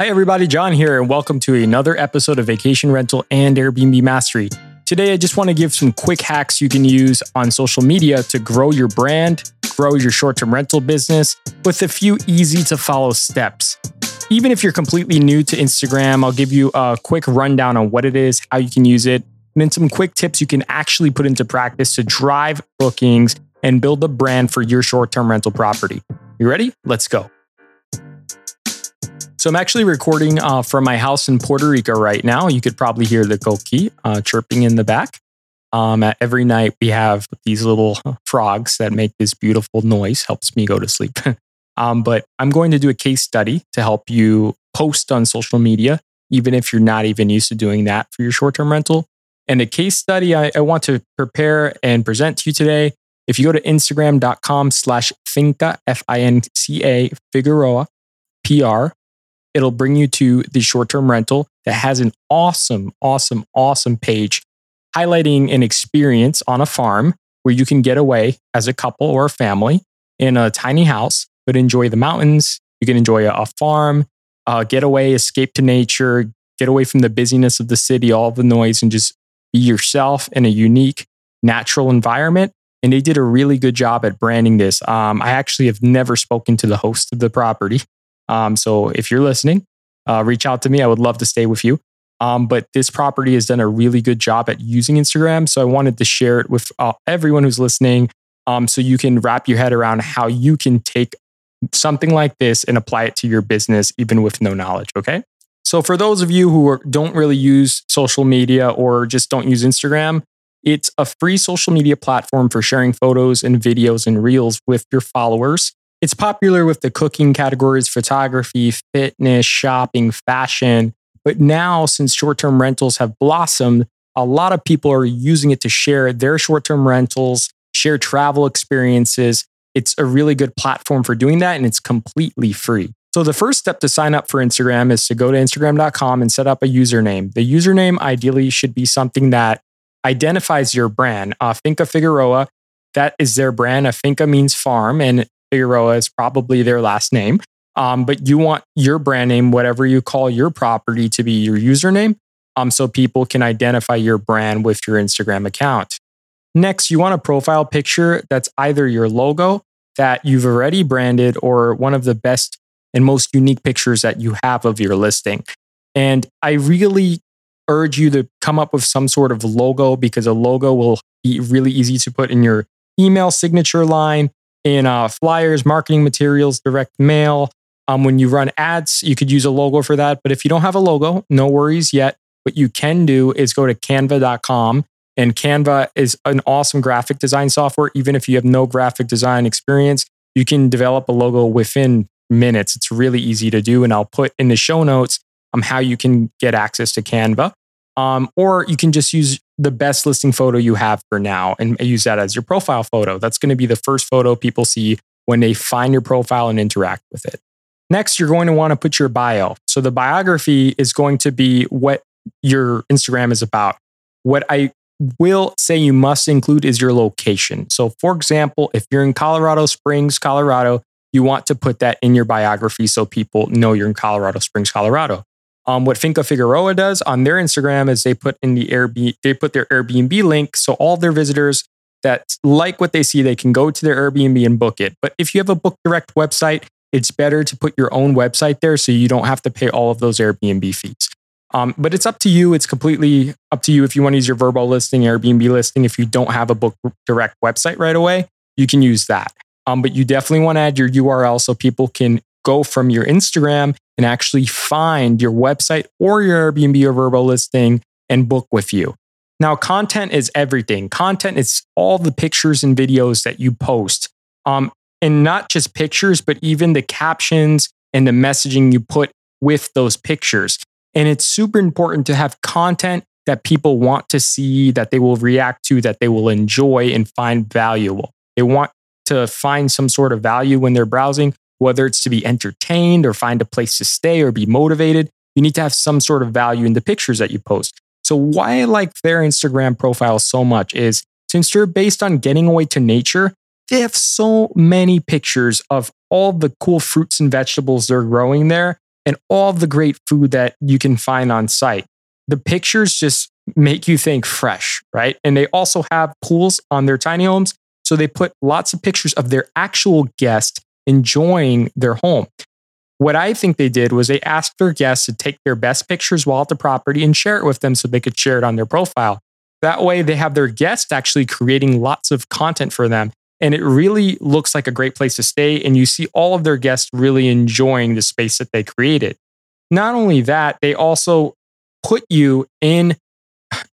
Hi, everybody. John here, and welcome to another episode of Vacation Rental and Airbnb Mastery. Today, I just want to give some quick hacks you can use on social media to grow your brand, grow your short term rental business with a few easy to follow steps. Even if you're completely new to Instagram, I'll give you a quick rundown on what it is, how you can use it, and then some quick tips you can actually put into practice to drive bookings and build a brand for your short term rental property. You ready? Let's go. So I'm actually recording uh, from my house in Puerto Rico right now. You could probably hear the coqui uh, chirping in the back. Um, every night we have these little frogs that make this beautiful noise, helps me go to sleep. um, but I'm going to do a case study to help you post on social media, even if you're not even used to doing that for your short-term rental. And the case study I, I want to prepare and present to you today. If you go to Instagram.com slash Finca, F-I-N-C-A, Figueroa, PR, it'll bring you to the short term rental that has an awesome, awesome, awesome page highlighting an experience on a farm where you can get away as a couple or a family in a tiny house, but enjoy the mountains. You can enjoy a, farm, uh, get away, escape to nature, get away from the busyness of the city, all the noise, and just be yourself in a unique, natural environment. And they did a really good job at branding this. Um, I actually have never spoken to the host of the property. Um, so if you're listening, uh, reach out to me. I would love to stay with you. Um, but this property has done a really good job at using Instagram. So I wanted to share it with uh, everyone who's listening um, so you can wrap your head around how you can take something like this and apply it to your business, even with no knowledge. Okay. So for those of you who are, don't really use social media or just don't use Instagram, it's a free social media platform for sharing photos and videos and reels with your followers. It's popular with the cooking categories, photography, fitness, shopping, fashion. But now, since short term rentals have blossomed, a lot of people are using it to share their short term rentals, share travel experiences. It's a really good platform for doing that, and it's completely free. So, the first step to sign up for Instagram is to go to Instagram.com and set up a username. The username ideally should be something that identifies your brand. Uh, Finca Figueroa, that is their brand. A finca means farm, and Figueroa is probably their last name. Um, but you want your brand name, whatever you call your property, to be your username um, so people can identify your brand with your Instagram account. Next, you want a profile picture that's either your logo that you've already branded or one of the best and most unique pictures that you have of your listing. And I really urge you to come up with some sort of logo because a logo will be really easy to put in your email signature line in uh, flyers, marketing materials, direct mail. Um, when you run ads, you could use a logo for that. But if you don't have a logo, no worries yet. What you can do is go to canva.com. And Canva is an awesome graphic design software. Even if you have no graphic design experience, you can develop a logo within minutes. It's really easy to do. And I'll put in the show notes um, how you can get access to Canva. Um, or you can just use the best listing photo you have for now and use that as your profile photo. That's going to be the first photo people see when they find your profile and interact with it. Next, you're going to want to put your bio. So the biography is going to be what your Instagram is about. What I will say you must include is your location. So, for example, if you're in Colorado Springs, Colorado, you want to put that in your biography so people know you're in Colorado Springs, Colorado. Um, what Finca Figueroa does on their Instagram is they put in the Airbnb, they put their Airbnb link. So all their visitors that like what they see, they can go to their Airbnb and book it. But if you have a book direct website, it's better to put your own website there so you don't have to pay all of those Airbnb fees. Um, but it's up to you. It's completely up to you if you want to use your Vrbo listing, Airbnb listing. If you don't have a book direct website right away, you can use that. Um, but you definitely want to add your URL so people can go from your Instagram and actually find your website or your Airbnb or Vrbo listing and book with you. Now, content is everything. Content is all the pictures and videos that you post. Um, and not just pictures, but even the captions and the messaging you put with those pictures. And it's super important to have content that people want to see, that they will react to, that they will enjoy and find valuable. They want to find some sort of value when they're browsing whether it's to be entertained or find a place to stay or be motivated, you need to have some sort of value in the pictures that you post. So, why I like their Instagram profile so much is since they're based on getting away to nature, they have so many pictures of all the cool fruits and vegetables they're growing there. and all the great food that you can find on site. The pictures just make you think fresh, right? And they also have pools on their tiny homes. So they put lots of pictures of their actual guest enjoying their home. What I think they did was they asked their guests to take their best pictures while at the property and share it with them so they could share it on their profile. That way, they have their guests actually creating lots of content for them. And it really looks like a great place to stay. And you see all of their guests really enjoying the space that they created. Not only that, they also put you in,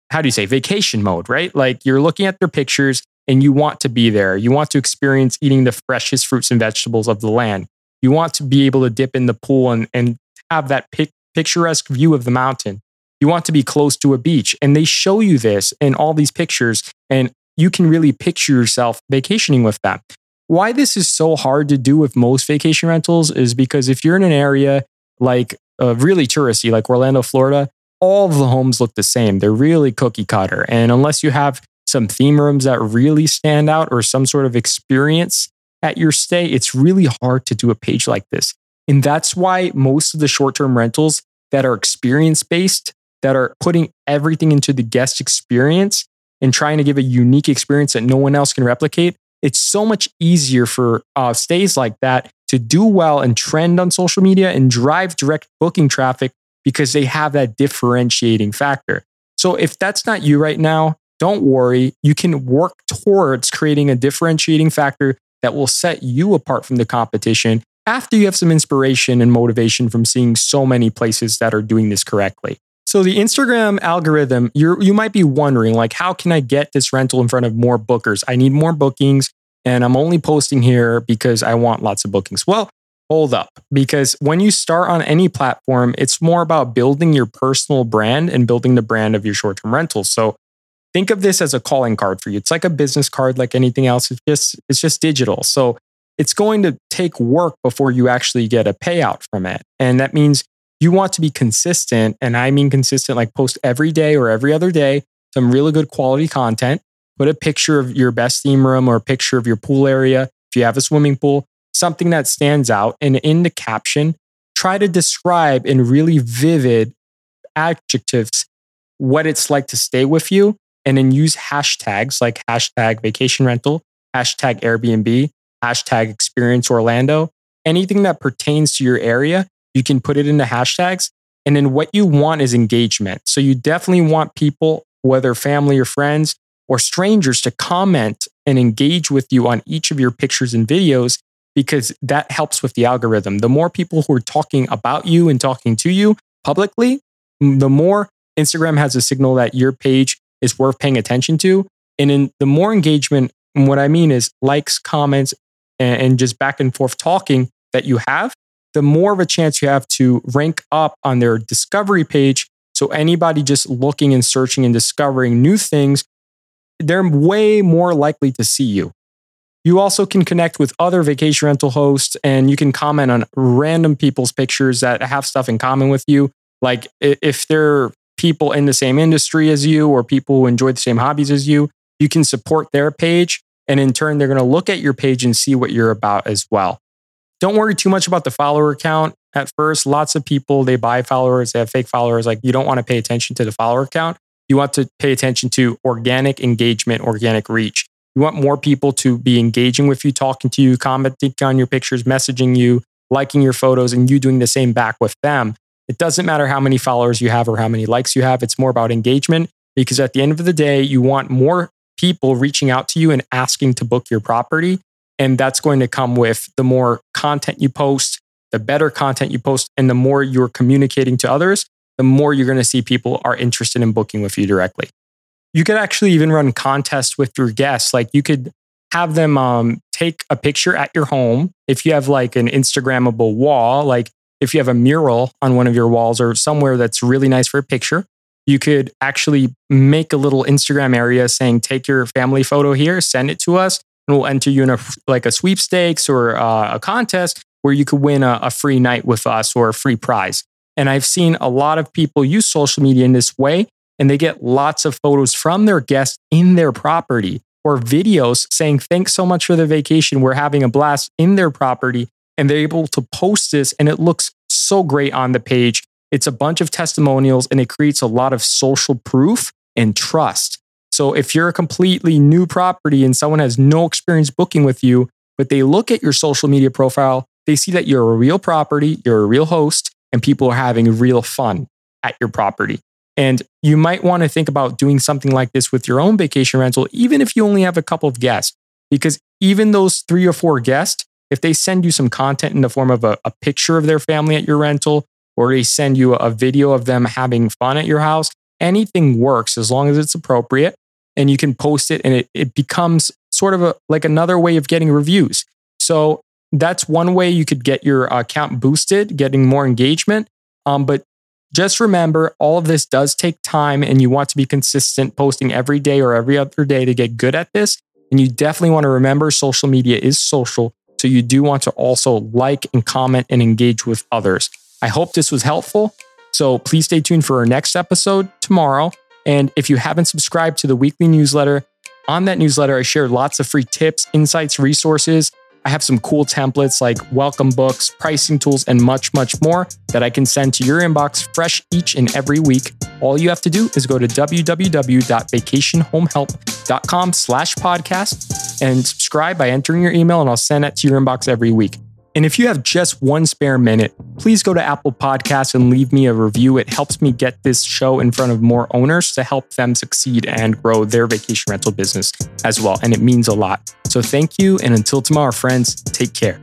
how do you say, vacation mode, right? Like you're looking at their pictures and you want to be there. You want to experience eating the freshest fruits and vegetables of the land. You want to be able to dip in the pool and, and have that pic- picturesque view of the mountain. You want to be close to a beach. And they show you this in all these pictures. And you can really picture yourself vacationing with them. Why this is so hard to do with most vacation rentals is because if you're in an area like uh, really touristy, like Orlando, Florida, all of the homes look the same. They're really cookie cutter. And unless you have some theme rooms that really stand out or some sort of experience at your stay, it's really hard to do a page like this. And that's why most of the short term rentals that are experience based that are putting everything into the guest experience and trying to give a unique experience that no one else can replicate, it's so much easier for uh, stays like that to do well and trend on social media and drive direct booking traffic because they have that differentiating factor. So if that's not you right now, don't worry. You can work towards creating a differentiating factor that will set you apart from the competition after you have some inspiration and motivation from seeing so many places that are doing this correctly. So the Instagram algorithm, you you might be wondering like how can I get this rental in front of more bookers? I need more bookings and I'm only posting here because I want lots of bookings. Well, hold up because when you start on any platform, it's more about building your personal brand and building the brand of your short-term rentals. So think of this as a calling card for you. It's like a business card like anything else. It's just it's just digital. So it's going to take work before you actually get a payout from it. And that means you want to be consistent, and I mean consistent, like post every day or every other day, some really good quality content. Put a picture of your best theme room or a picture of your pool area. If you have a swimming pool, something that stands out. And in the caption, try to describe in really vivid adjectives what it's like to stay with you. And then use hashtags like hashtag vacation rental, hashtag Airbnb, hashtag experience Orlando, anything that pertains to your area you can put it into hashtags. And then what you want is engagement. So you definitely want people, whether family or friends or strangers, to comment and engage with you on each of your pictures and videos because that helps with the algorithm. The more people who are talking about you and talking to you publicly, the more Instagram has a signal that your page is worth paying attention to. And in the more engagement, what I mean is likes, comments, and, just back and forth talking that you have, the more of a chance you have to rank up on their discovery page. So anybody just looking and searching and discovering new things, they're way more likely to see you. You also can connect with other vacation rental hosts and you can comment on random people's pictures that have stuff in common with you. Like if they're people in the same industry as you or people who enjoy the same hobbies as you, you can support their page. And in turn, they're going to look at your page and see what you're about as well. Don't worry too much about the follower count at first. Lots of people, they buy followers, they have fake followers. Like you don't want to pay attention to the follower count. You want to pay attention to organic engagement, organic reach. You want more people to be engaging with you, talking to you, commenting on your pictures, messaging you, liking your photos, and you doing the same back with them. It doesn't matter how many followers you have or how many likes you have. It's more about engagement because at the end of the day, you want more people reaching out to you and asking to book your property and that's going to come with the more content you post, the better content you post, and the more you're communicating to others, the more you're going to see people are interested in booking with you directly. You could actually even run contests with your guests. Like you could have them um, take a picture at your home. If you have like an Instagrammable wall, like if you have a mural on one of your walls or somewhere that's really nice for a picture, you could actually make a little Instagram area saying, take your family photo here, send it to us and we'll enter you in a like a sweepstakes or uh, a contest where you could win a, a free night with us or a free prize. And I've seen a lot of people use social media in this way, and they get lots of photos from their guests in their property or videos saying, Thanks so much for the vacation. We're having a blast in their property. And they're able to post this, and it looks so great on the page. It's a bunch of testimonials and it creates a lot of social proof and trust. So if you're a completely new property and someone has no experience booking with you, but they look at your social media profile, they see that you're a real property, you're a real host, and people are having real fun at your property. And you might want to think about doing something like this with your own vacation rental, even if you only have a couple of guests, because even those three or four guests, if they send you some content in the form of a, a picture of their family at your rental, or they send you a video of them having fun at your house, anything works as long as it's appropriate and you can post it and it, it becomes sort of a, like another way of getting reviews. So that's one way you could get your account boosted, getting more engagement. Um, but just remember, all of this does take time and you want to be consistent, posting every day or every other day to get good at this. And you definitely want to remember social media is social. So you do want to also like and comment and engage with others. I hope this was helpful. So please stay tuned for our next episode tomorrow. And if you haven't subscribed to the weekly newsletter, on that newsletter, I share lots of free tips, insights, resources. I have some cool templates like welcome books, pricing tools, and much, much more that I can send to your inbox fresh each and every week. All you have to do is go to www.vacationhomehelp.com slash podcast and subscribe by entering your email, and I'll send that to your inbox every week. And if you have just one spare minute, please go to Apple Podcasts and leave me a review. It helps me get this show in front of more owners to help them succeed and grow their vacation rental business as well. And it means a lot. So thank you. And until tomorrow, friends, take care.